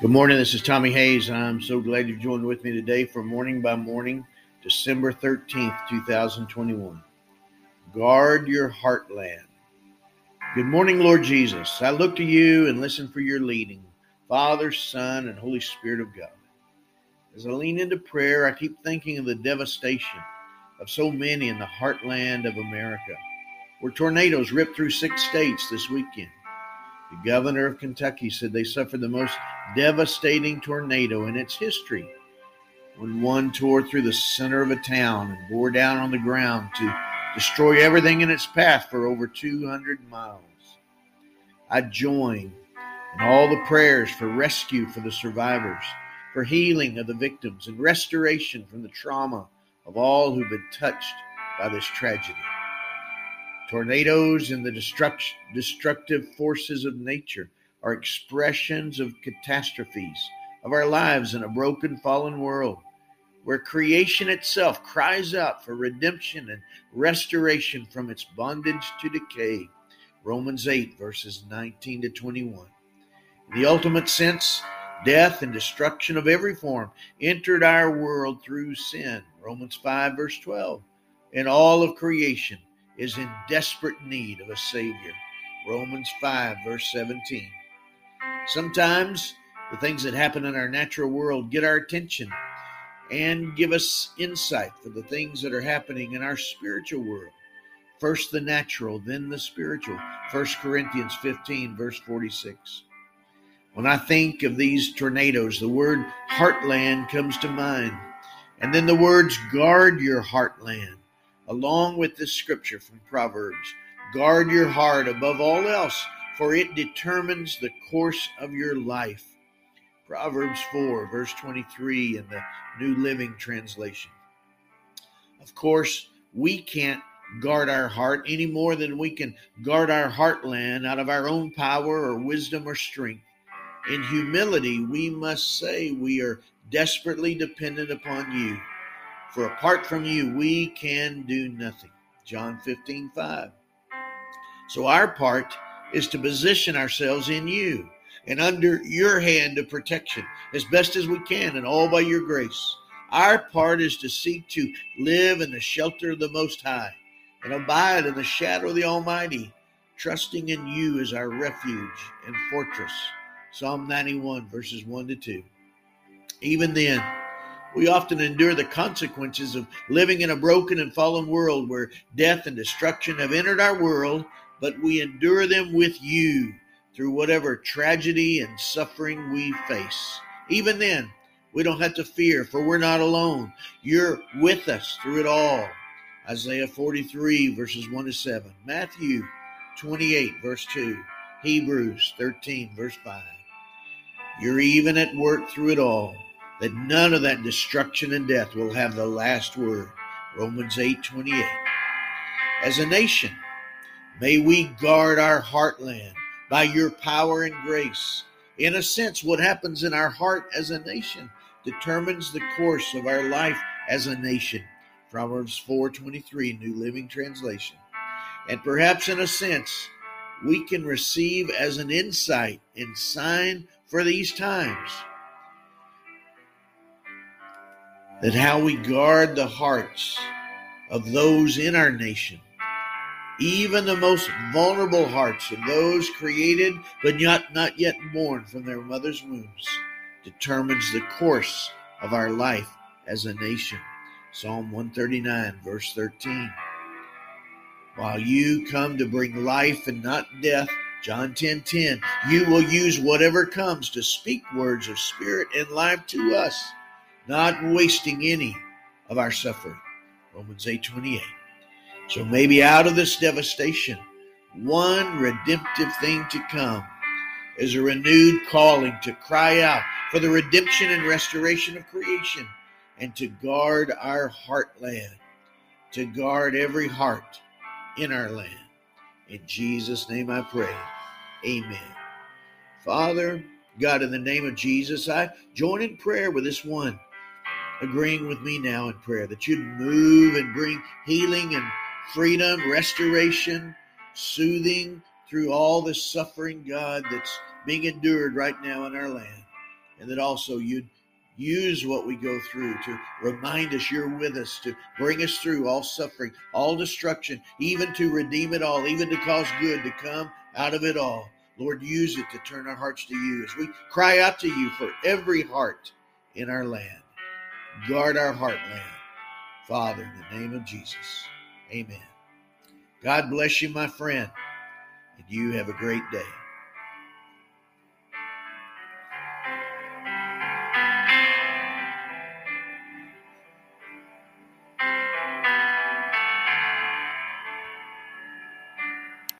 Good morning. This is Tommy Hayes. I'm so glad you joined with me today for Morning by Morning, December 13th, 2021. Guard your heartland. Good morning, Lord Jesus. I look to you and listen for your leading, Father, Son, and Holy Spirit of God. As I lean into prayer, I keep thinking of the devastation of so many in the heartland of America, where tornadoes ripped through six states this weekend. The governor of Kentucky said they suffered the most devastating tornado in its history when one tore through the center of a town and bore down on the ground to destroy everything in its path for over 200 miles. I join in all the prayers for rescue for the survivors, for healing of the victims, and restoration from the trauma of all who've been touched by this tragedy. Tornadoes and the destructive forces of nature are expressions of catastrophes of our lives in a broken, fallen world where creation itself cries out for redemption and restoration from its bondage to decay. Romans 8, verses 19 to 21. In the ultimate sense, death and destruction of every form entered our world through sin. Romans 5, verse 12. And all of creation is in desperate need of a Savior. Romans 5, verse 17. Sometimes the things that happen in our natural world get our attention and give us insight for the things that are happening in our spiritual world. First the natural, then the spiritual. 1 Corinthians 15, verse 46. When I think of these tornadoes, the word heartland comes to mind. And then the words guard your heartland along with this scripture from Proverbs. Guard your heart above all else, for it determines the course of your life. Proverbs 4, verse 23 in the New Living Translation. Of course, we can't guard our heart any more than we can guard our heartland out of our own power or wisdom or strength. In humility, we must say we are desperately dependent upon you for apart from you, we can do nothing. John 15, 5. So our part is to position ourselves in you and under your hand of protection as best as we can and all by your grace. Our part is to seek to live in the shelter of the Most High and abide in the shadow of the Almighty, trusting in you as our refuge and fortress. Psalm 91, verses 1 to 2. Even then, we often endure the consequences of living in a broken and fallen world where death and destruction have entered our world, but we endure them with you through whatever tragedy and suffering we face. Even then, we don't have to fear, for we're not alone. You're with us through it all. Isaiah 43, verses 1 to 7. Matthew 28, verse 2. Hebrews 13, verse 5. You're even at work through it all that none of that destruction and death will have the last word. Romans 8 28. As a nation, may we guard our heartland by your power and grace. In a sense, what happens in our heart as a nation determines the course of our life as a nation. Proverbs 4:23 New Living Translation. And perhaps in a sense, we can receive as an insight and sign for these times that how we guard the hearts of those in our nation, even the most vulnerable hearts of those created but not, not yet born from their mother's wombs, determines the course of our life as a nation. Psalm 139, verse 13. While you come to bring life and not death, John 10 10, you will use whatever comes to speak words of spirit and life to us not wasting any of our suffering. Romans 8 28. So maybe out of this devastation, one redemptive thing to come is a renewed calling to cry out for the redemption and restoration of creation and to guard our heartland, to guard every heart in our land. In Jesus' name I pray. Amen. Father, God, in the name of Jesus, I join in prayer with this one agreeing with me now in prayer that you'd move and bring healing and freedom, restoration, soothing through all the suffering, God, that's being endured right now in our land. and that also you'd use what we go through to remind us you're with us, to bring us through all suffering, all destruction, even to redeem it all, even to cause good to come out of it all. Lord, use it to turn our hearts to you as we cry out to you for every heart in our land. Guard our heartland. Father, in the name of Jesus. Amen. God bless you, my friend, and you have a great day.